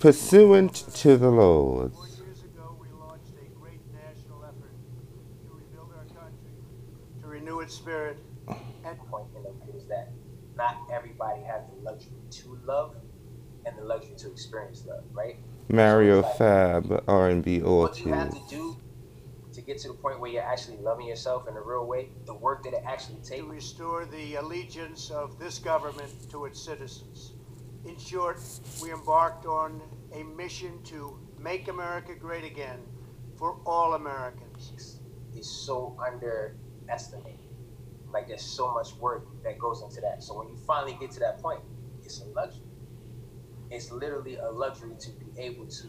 pursuant to the laws. Four years ago, we launched a great national effort to rebuild our country, to renew its spirit, and point in it is that not everybody has the luxury to love and the luxury to experience love, right? Mario So like, Fab, R&B What you have to do to get to the point where you're actually loving yourself in a real way, the work that it actually takes. to restore the allegiance of this government to its citizens. In short, we embarked on a mission to make America great again for all Americans. is so underestimated. Like there's so much work that goes into that. So when you finally get to that point, it's a luxury. It's literally a luxury to be able to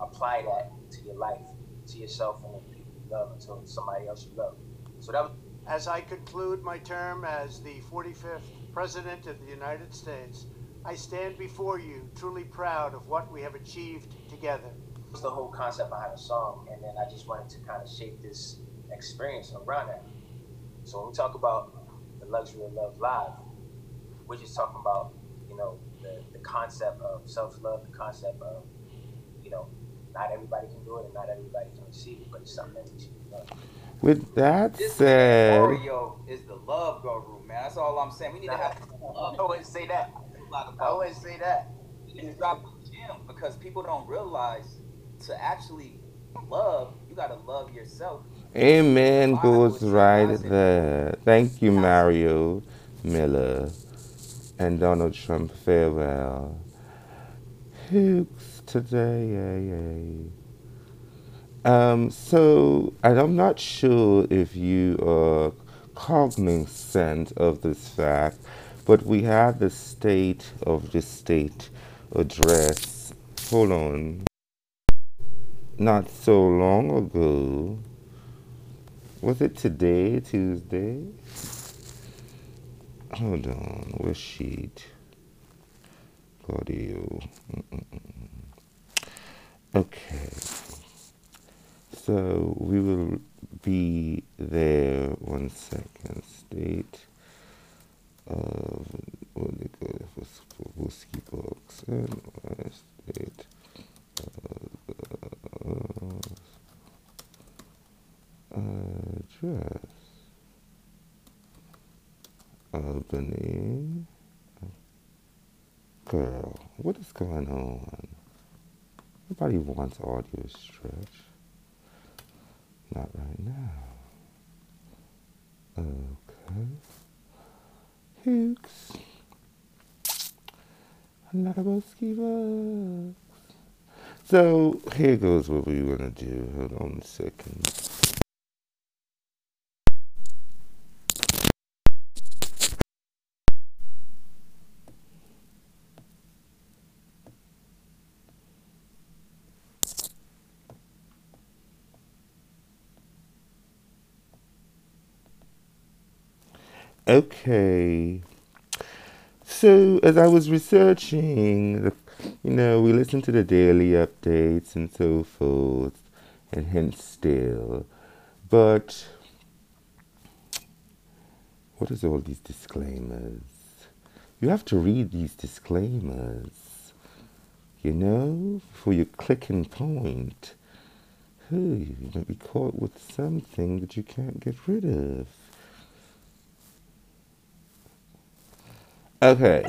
apply that to your life, to yourself and the people you love, and to somebody else you love. So that was As I conclude my term as the 45th President of the United States, I stand before you truly proud of what we have achieved together. was the whole concept behind the song, and then I just wanted to kind of shape this experience around that. So when we talk about the luxury of love live, we're just talking about, you know, the, the concept of self-love, the concept of, you know, not everybody can do it and not everybody can receive it, but it's something that we should be. With that This said, Mario is the love guru, man. That's all I'm saying. We need to have I wouldn't say that. Talk I about wouldn't say that. we need drop the gym because people don't realize to actually love, you gotta love yourself. amen goes right there. Thank you, Mario Miller and Donald Trump. Farewell. Hooks today. Um, so I'm not sure if you are cognizant of this fact, but we had the State of the State address. Hold on. Not so long ago. Was it today, Tuesday? Hold on, where's sheet? Audio. Okay. So we will be there one second. State of go for whiskey books and uh, uh, address. Albany. Girl, what is going on? Nobody wants audio stretch. Not right now. Okay. Hooks. Laraboski bucks. So here goes what we want to do. Hold on a second. Okay. So as I was researching, you know, we listen to the daily updates and so forth, and hence still. But what is all these disclaimers? You have to read these disclaimers, you know, before you click and point. Hey, you might be caught with something that you can't get rid of. Okay.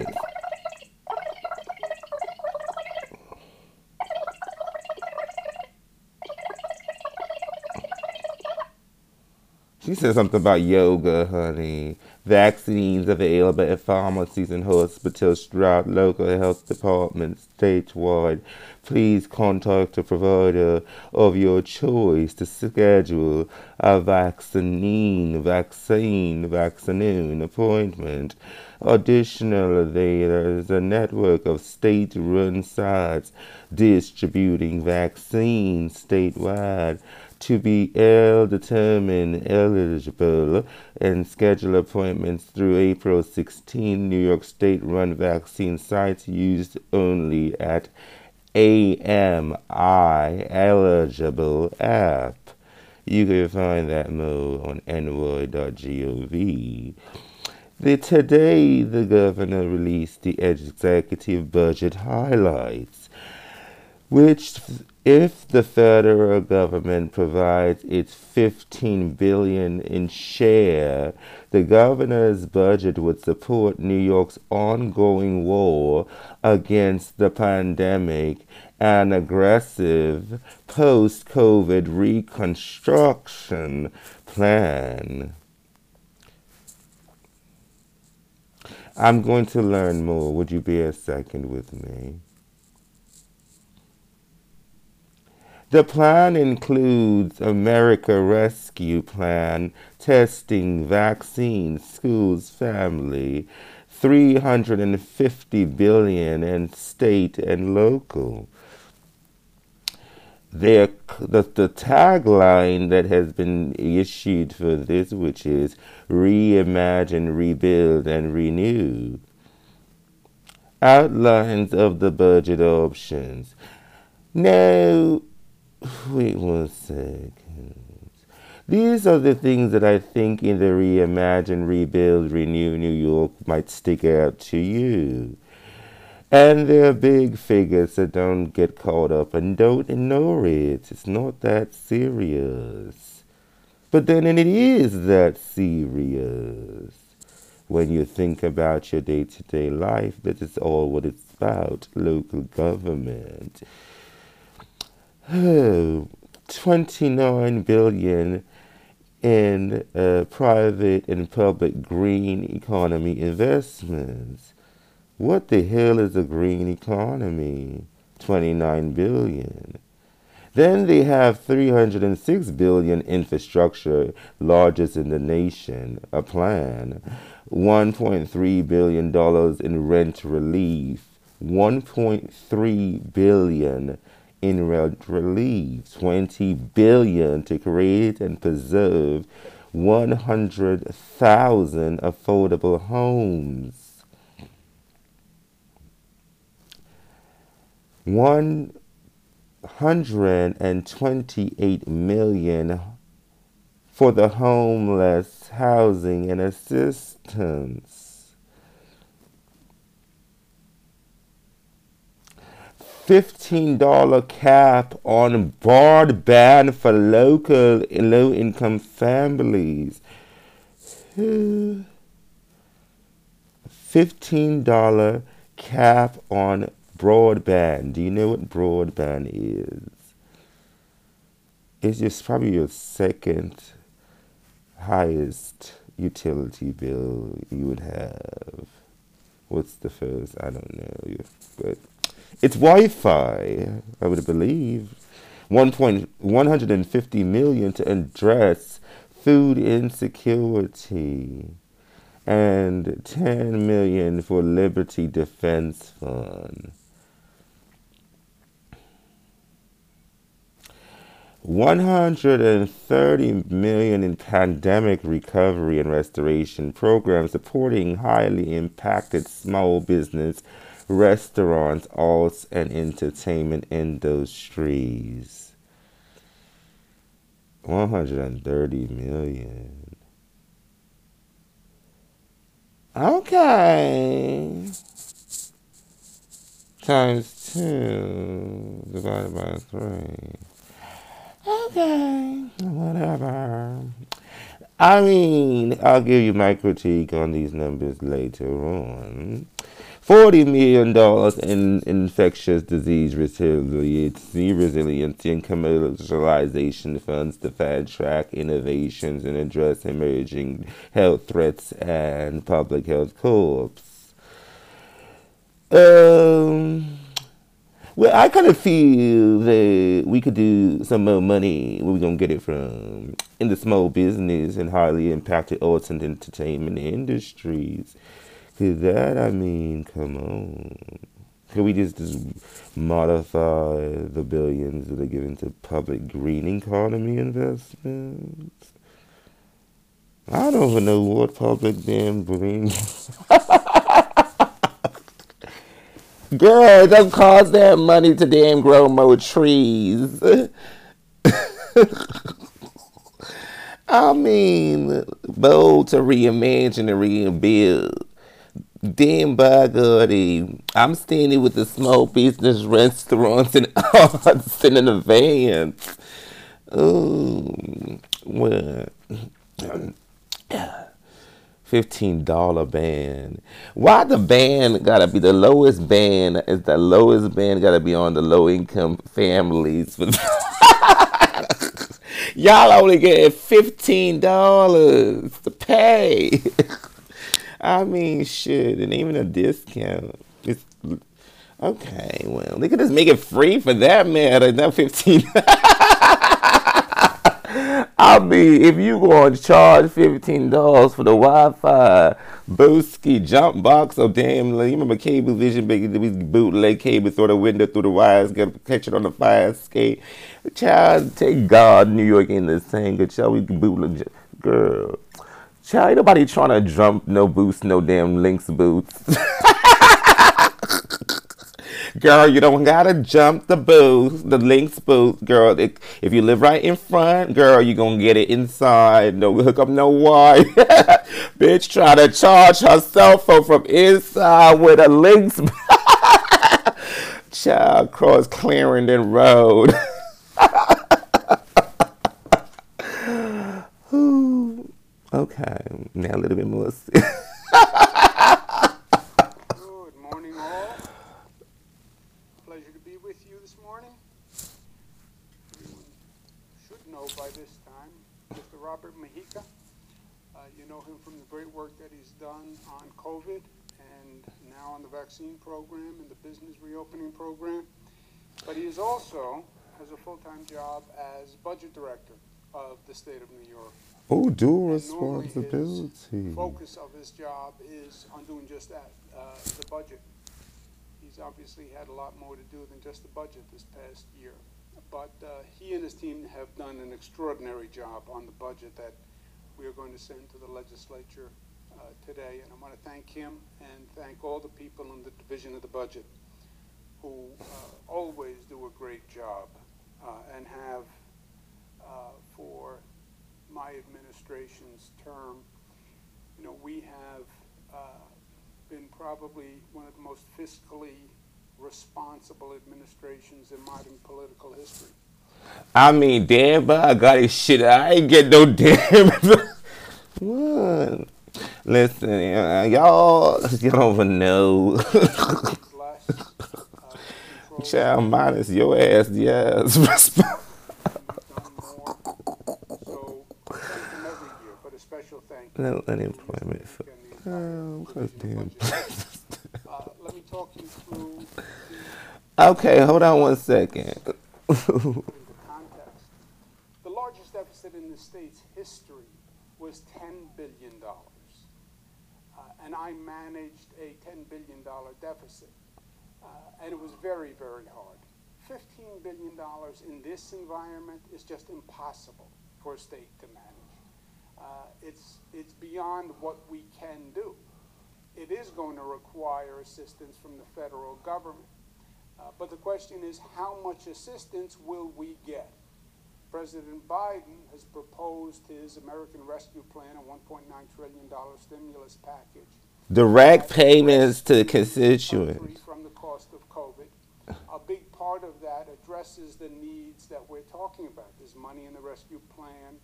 She said something about yoga, honey. Vaccines available at pharmacies and hospitals throughout local health departments statewide. Please contact a provider of your choice to schedule a vaccine, vaccine, vaccine appointment. Additionally, there is a network of state-run sites distributing vaccines statewide to be L determined eligible and schedule appointments through April 16. New York State run vaccine sites used only at AMI eligible app. You can find that mode on ny.gov. The, today, the governor released the executive budget highlights. Which if the federal government provides its 15 billion in share, the governor's budget would support New York's ongoing war against the pandemic and aggressive post-COVID reconstruction plan. I'm going to learn more. Would you be a second with me? The plan includes America Rescue Plan, testing, vaccines, schools, family, 350 billion in state and local. the, the tagline that has been issued for this, which is reimagine, rebuild, and renew, outlines of the budget options. Now, Wait one second. These are the things that I think in the reimagine, rebuild, renew New York might stick out to you. And they're big figures, so don't get caught up and don't ignore it. It's not that serious. But then and it is that serious. When you think about your day to day life, that is all what it's about local government. 29 billion in uh, private and public green economy investments. What the hell is a green economy? 29 billion. Then they have 306 billion infrastructure, largest in the nation, a plan. 1.3 billion dollars in rent relief. 1.3 billion in relief, 20 billion to create and preserve 100,000 affordable homes. 128 million for the homeless housing and assistance. $15 cap on broadband for local low income families. $15 cap on broadband. Do you know what broadband is? It's just probably your second highest utility bill you would have. What's the first? I don't know. But it's Wi-Fi, I would believe. 1.150 million to address food insecurity and 10 million for Liberty Defense Fund. 130 million in pandemic recovery and restoration programs supporting highly impacted small business restaurants, arts, and entertainment industries. 130 million. Okay. Times two divided by three. Okay. Whatever. I mean, I'll give you my critique on these numbers later on. $40 million in infectious disease resiliency, resiliency and commercialization funds to fast track innovations and address emerging health threats and public health corps. Um, well, I kind of feel that we could do some more money. Where we gonna get it from? In the small business and highly impacted arts and entertainment industries. Cause that, I mean, come on. Can we just, just modify the billions that are given to public green economy investments? I don't even know what public damn green. Girl, don't cost that money to damn grow more trees. I mean, bold to reimagine and rebuild Damn Bagodi. I'm standing with the small business restaurants and arts in the vans. Ooh, well, fifteen dollar band. Why the band gotta be the lowest band? Is the lowest band gotta be on the low income families? Y'all only get fifteen dollars to pay. I mean, shit, and even a discount. It's okay. Well, they could just make it free for that matter. Not fifteen. I mean, if you going to charge fifteen dollars for the Wi-Fi, Booski jump box, or damn, you remember cable vision, we bootleg cable through the window, through the wires, get catch it on the fire escape. Child, take God, New York in the same good child. We bootleg, girl. Child, ain't nobody trying to jump no boots, no damn Lynx boots. girl, you don't gotta jump the boots, the Lynx boots, girl. If, if you live right in front, girl, you gonna get it inside. No hook up, no wire. Bitch trying to charge her cell phone from inside with a Lynx. Child cross Clarendon Road. Okay, now a little bit more. Good morning, all. Pleasure to be with you this morning. You should know by this time Mr. Robert Mujica. Uh, you know him from the great work that he's done on COVID and now on the vaccine program and the business reopening program. But he is also has a full-time job as budget director of the state of New York. Oh, dual And normally responsibility. His focus of his job is on doing just that, uh, the budget. He's obviously had a lot more to do than just the budget this past year. But uh, he and his team have done an extraordinary job on the budget that we are going to send to the legislature uh, today. And I want to thank him and thank all the people in the division of the budget who uh, always do a great job uh, and have uh, for my administration's term. You know, we have uh, been probably one of the most fiscally responsible administrations in modern political history. I mean, damn, but I got his shit. I ain't get no damn. what? Listen, uh, y'all, you don't even know. Uh, Child, minus your ass, yes. we've done more. So thank them every year, but a special thank you. no to unemployment. Mr. For, Mujica and the entire oh, God division damn. of budget. Uh, let me talk you through the okay, hold on one second. put into context. The largest deficit in the state's history was $10 billion. Uh, and I managed a $10 billion deficit. Uh, and it was very, very hard. $15 billion in this environment is just impossible for a state to manage. Uh, it's, it's beyond what we can do. It is going to require assistance from the federal government. Uh, but the question is, how much assistance will we get? President Biden has proposed his American Rescue Plan, a $1.9 trillion stimulus package. Direct payments to the constituents. From the cost of COVID. A big part of that addresses the needs that we're talking about. There's money in the rescue plan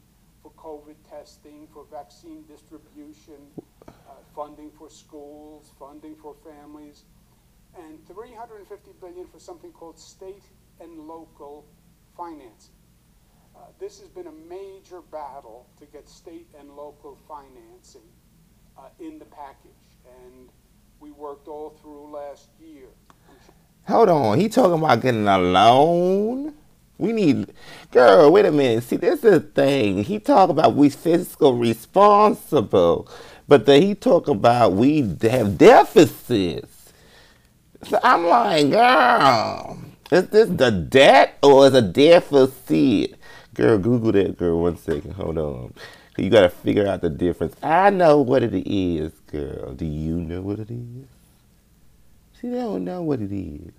for COVID testing, for vaccine distribution, uh, funding for schools, funding for families, and 350 billion for something called state and local financing. Uh, this has been a major battle to get state and local financing uh, in the package, and we worked all through last year. Hold on, he talking about getting a loan. We need, girl. Wait a minute. See, this is the thing. He talk about we fiscal responsible, but then he talk about we have deficits. So I'm like, girl, is this the debt or is a deficit? Girl, Google that, girl. One second. Hold on. You gotta figure out the difference. I know what it is, girl. Do you know what it is? See, they don't know what it is.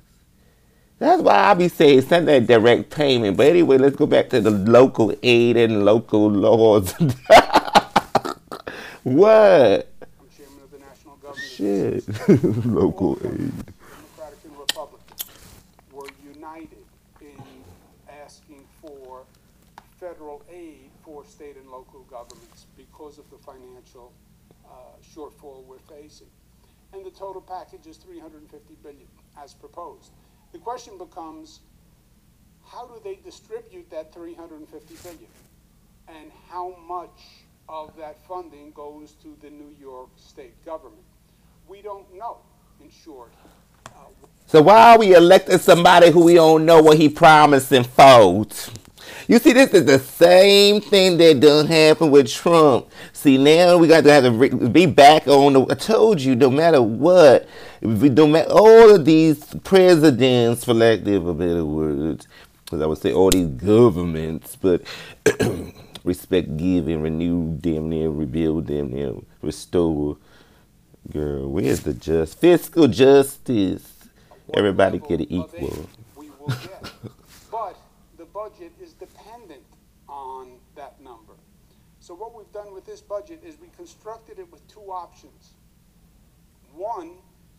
That's why I be saying send that direct payment. But anyway, let's go back to the local aid and local laws. what? I'm chairman of the National Governors shit. Local aid. Democratic and Republican, were united in asking for federal aid for state and local governments because of the financial uh, shortfall we're facing. And the total package is 350 billion as proposed. The question becomes, how do they distribute that 350 billion? And how much of that funding goes to the New York state government? We don't know, in short. Uh, So why are we electing somebody who we don't know what he promising folks? You see, this is the same thing that done happen with Trump. See, now we got to have to be back on the. I told you, no matter what, we no matter all of these presidents, for lack of a better words, because I would say all these governments, but respect, give, and renew, damn near, rebuild, damn near, restore. Girl, where's the just fiscal justice? Everybody get it equal. We will get. But the budget is dependent on that number. So what we've done with this budget is we constructed it with two options. One,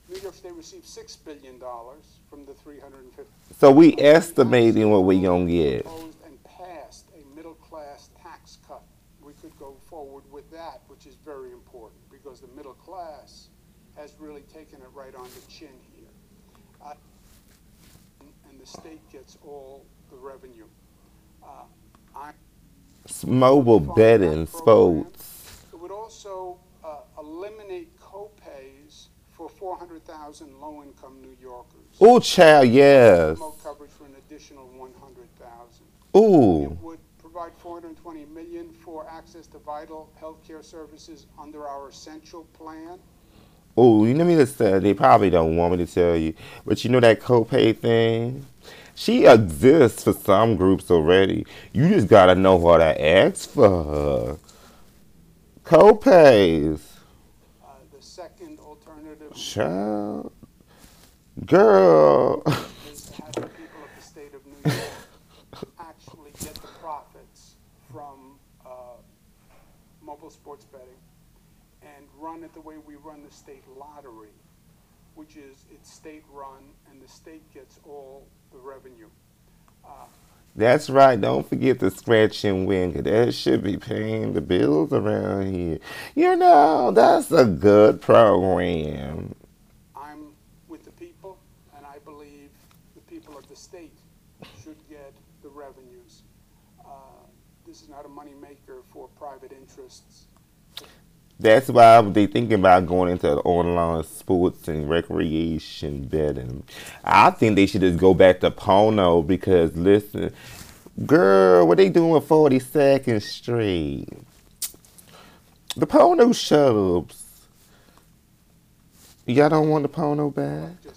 New York State received six billion dollars from the three hundred and fifty. So we estimating what we gonna get. Proposed and passed a middle-class tax cut. We could go forward with that, which is very important, because the middle class has really taken it right on the chin here. Uh, And the state gets all the revenue. Uh, mobile betting, sports. It would also uh, eliminate co-pays for four hundred thousand low-income New Yorkers. Ooh, child, yes. Coverage for an additional one hundred thousand. Ooh, It would provide 420 million for access to vital healthcare services under our essential plan. Ooh. You know me to say they probably don't want me to tell you, but you know that copay thing. She exists for some groups already. You just gotta know how to ask for her. Copays, Uh, the second alternative child, girl. is to the people of the state of New York actually get the profits from uh, mobile sports betting and run it the way we run the state lottery, which is it's state-run and the state gets all the revenue. That's right. Don't forget the scratch and win. that should be paying the bills around here. You know, that's a good program. I'm with the people, and I believe the people of the state should get the revenues. Uh, This is not a moneymaker for private interests. That's why they thinking about going into online sports and recreation betting. I think they should just go back to Pono because listen, girl, what they doing Forty Second Street? The Pono shows. Y'all don't want the Pono back? The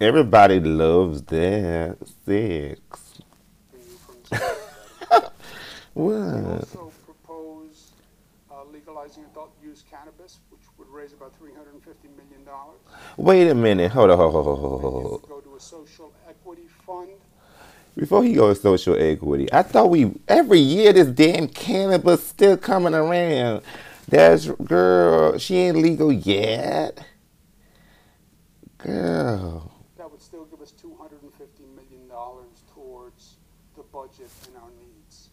Everybody loves that sex. What? Legalizing adult use cannabis, which would raise about $350 million. Wait a minute. Hold on. Hold on, hold on, hold on, hold It on. would go to a social equity fund. Before he goes social equity, I thought we every year this damn cannabis still coming around. That's girl, she ain't legal yet. Girl, That would still give us $250 million towards the budget and our needs.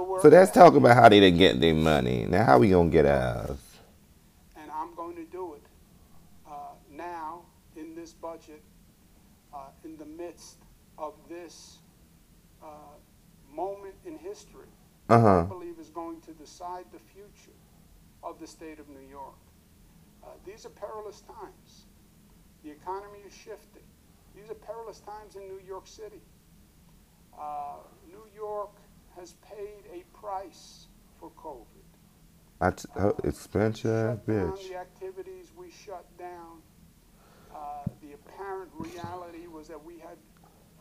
So we're. so that's talking about how they didn't get their money. Now how we gonna get ours? And I'm going to do it uh, now in this budget, uh, in the midst of this uh, moment in history. Uh I believe is going to decide the future of the state of New York. Uh, these are perilous times. The economy is shifting. These are perilous times in New York City. Uh, New York has paid a price for COVID. I t- shut down bitch. the activities we shut down. Uh, the apparent reality was that we had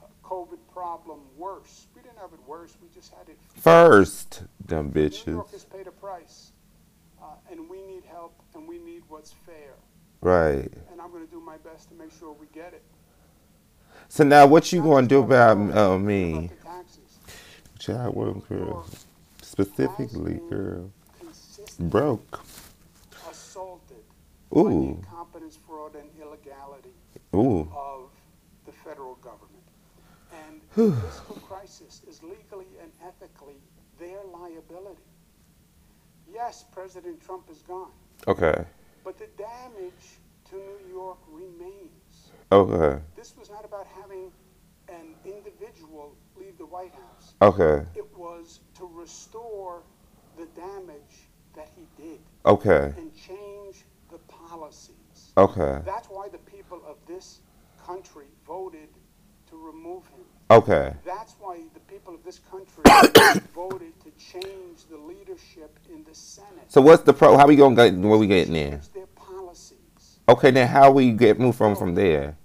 a COVID problem worse. We didn't have it worse. We just had it. First, dumb New bitches. York has paid a price, uh, and we need help, and we need what's fair. Right. And I'm going to do my best to make sure we get it. So now what you gonna do about uh, me? Child, what girl? Specifically, girl. Broke. the Ooh. incompetence, fraud, and illegality Ooh. of the federal government. And the fiscal crisis is legally and ethically their liability. Yes, President Trump is gone, Okay. but the damage to New York remains. Okay. This was not about having an individual leave the White House. Okay. It was to restore the damage that he did Okay. and change the policies. Okay. That's why the people of this country voted to remove him. Okay. That's why the people of this country voted to change the leadership in the Senate. So what's the pro? How we gonna get? Where we getting there? Their policies. Okay. Then how we get move from from there?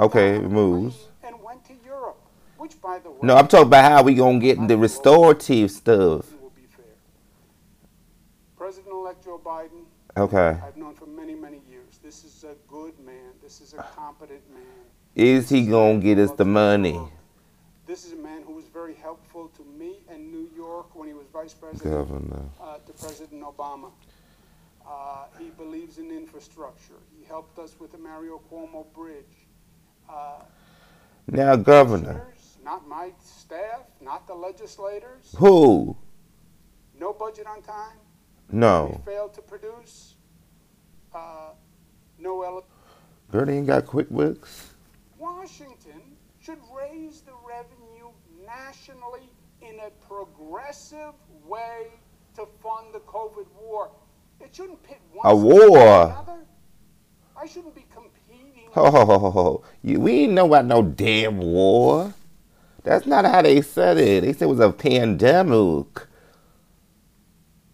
It moved. It Okay, it moves. And went to Europe, which, by the way, No, I'm talking about how we gonna get the restorative stuff. will be fair. President-elect Joe Biden, Okay. I've known for many, many years. This is a good man. This is a competent man. Is he gonna get us the money? This is a man who was very helpful to me and New York when he was vice president Governor. uh, to President Obama. Uh, he believes in infrastructure. He helped us with the Mario Cuomo Bridge. Uh, Now, Governor. Not my staff, not the legislators. Who? No budget on time. No. We failed to produce. Uh, no ele- Girl, they ain't got QuickBooks. Washington should raise the revenue nationally in a progressive way to fund the COVID war. It shouldn't pit one A war? I shouldn't be competing. Ho ho ho ho ho. You, we ain't know about no damn war. That's not how they said it. They said it was a pandemic.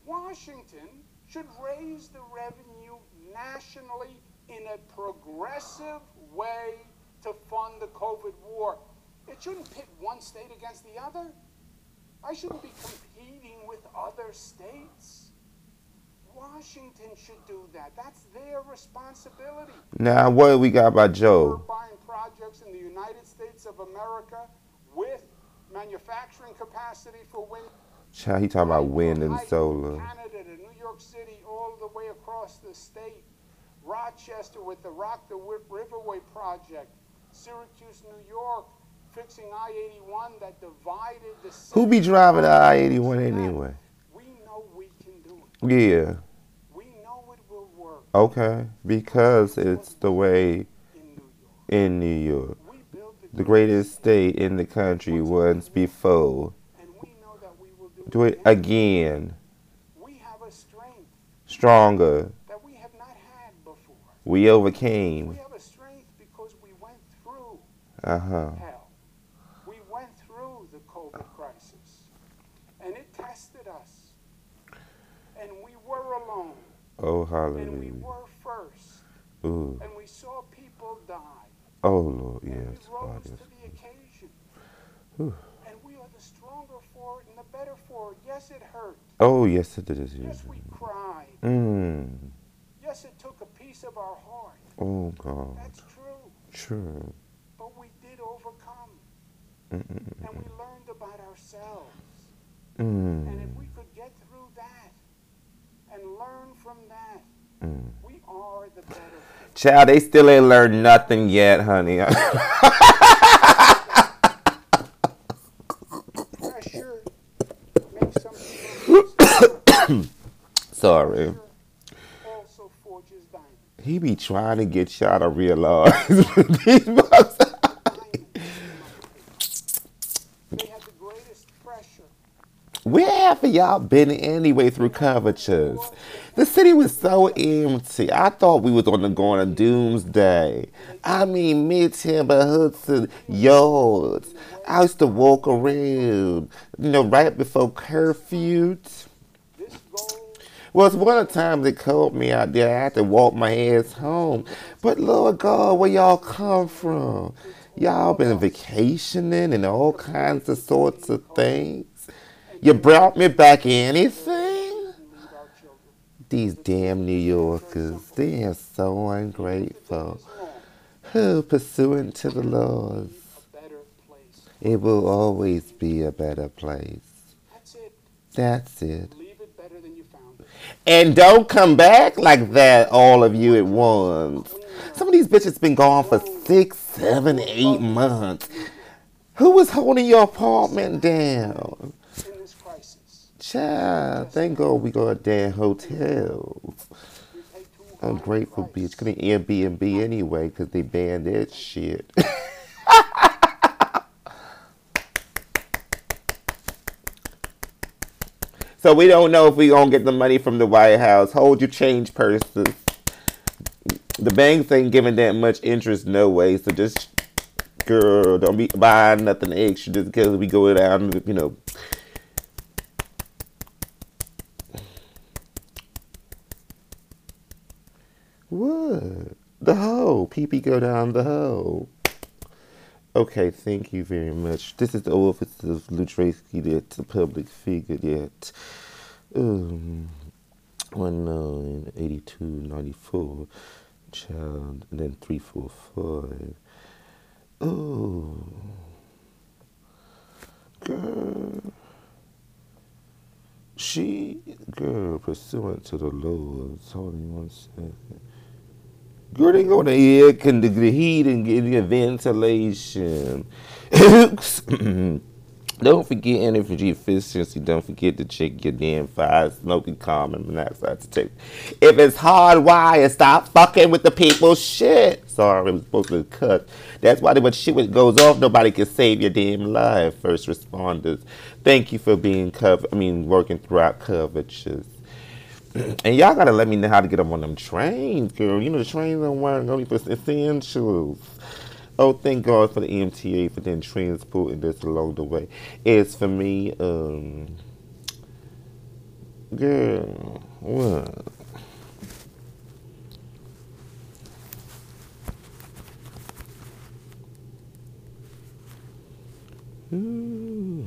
Washington should raise the revenue nationally in a progressive way to fund the COVID war. It shouldn't pit one state against the other. I shouldn't be competing with other states. Washington should do that. That's their responsibility. Now, what we got by We're Joe? buying projects in the United States of America with manufacturing capacity for wind Child, he talking about wind and solar. Canada to New York City, all the way across the state. Rochester with the Roc the Wi- Riverway project. Syracuse, New York, fixing I-81 that divided the city. Who be driving the I-81 anyway? We know we can do it. Yeah. We know it will work Okay. Because it's the way in New York. in New York. We built The greatest state in the country once before. and we know that we will do, it again. We have a strength Stronger. that we have not had before. We We overcame. have a strength because we went through Uh huh. hell. We went through the COVID crisis, and it tested us. And we were Oh, and we hallelujah. were first, Ooh. and we saw people die. Oh, Lord. and Yes. we rose God, to yes. the occasion. Whew. And we are the stronger for it and the better for it. Yes, it hurt. Oh, yes, it is. Yes, we cried. Mm. Yes, it took a piece of our heart. Oh, God. That's true. True. But we did overcome, Mm-mm-mm. and we learned about ourselves. Mm. And if we could get through that and learn from that, Mm. we are the better. Child, they still ain't learned nothing yet, honey. Pressure makes some people Sorry. Also forges. He be trying to get y'all to realize these bucks. Diamonds. They had the greatest pressure. Where have y'all been anyway through covetous? The city was so empty. I thought we was on the going of doomsday. I mean, Mid-Timber, Hudson, yards. I used to walk around, you know, right before curfew. Well, it's one of the times they called me out there. I had to walk my ass home. But Lord God, where y'all come from? Y'all been vacationing and all kinds of sorts of things. You brought me back anything? These damn New Yorkers, they are so ungrateful. Who pursuant to the laws? It will always be a better place. That's it. And don't come back like that, all of you at once. Some of these bitches been gone for six, seven, eight months. Who was holding your apartment down? Child, thank God we got damn a Ungrateful price. bitch. Couldn't Airbnb anyway because they banned that shit. so we don't know if we gonna get the money from the White House. Hold your change purses. The banks ain't giving that much interest no way. So just girl, don't be buying nothing extra just because we go down. You know. What? The hole. Pee pee go down the hole. Okay, thank you very much. This is the office of Lutraski, that's a public figure yet. Um, 198294, child, and then 345. Oh, girl. She, girl, pursuant to the laws, hold on one second. Girl, they go to air con the heat and get the ventilation. Don't forget energy efficiency. Don't forget to check your damn fire, smoking carbon monoxide detector. If it's hardwired, stop fucking with the people's shit. Sorry, I was supposed to cut. That's why when shit goes off, nobody can save your damn life. First responders, thank you for being covered. I mean, working throughout coverages. And y'all gotta let me know how to get up on them trains, girl. You know the trains don't work only for essentials. Oh, thank God for the MTA for then transporting this along the way. As for me, um, girl, what? Hmm.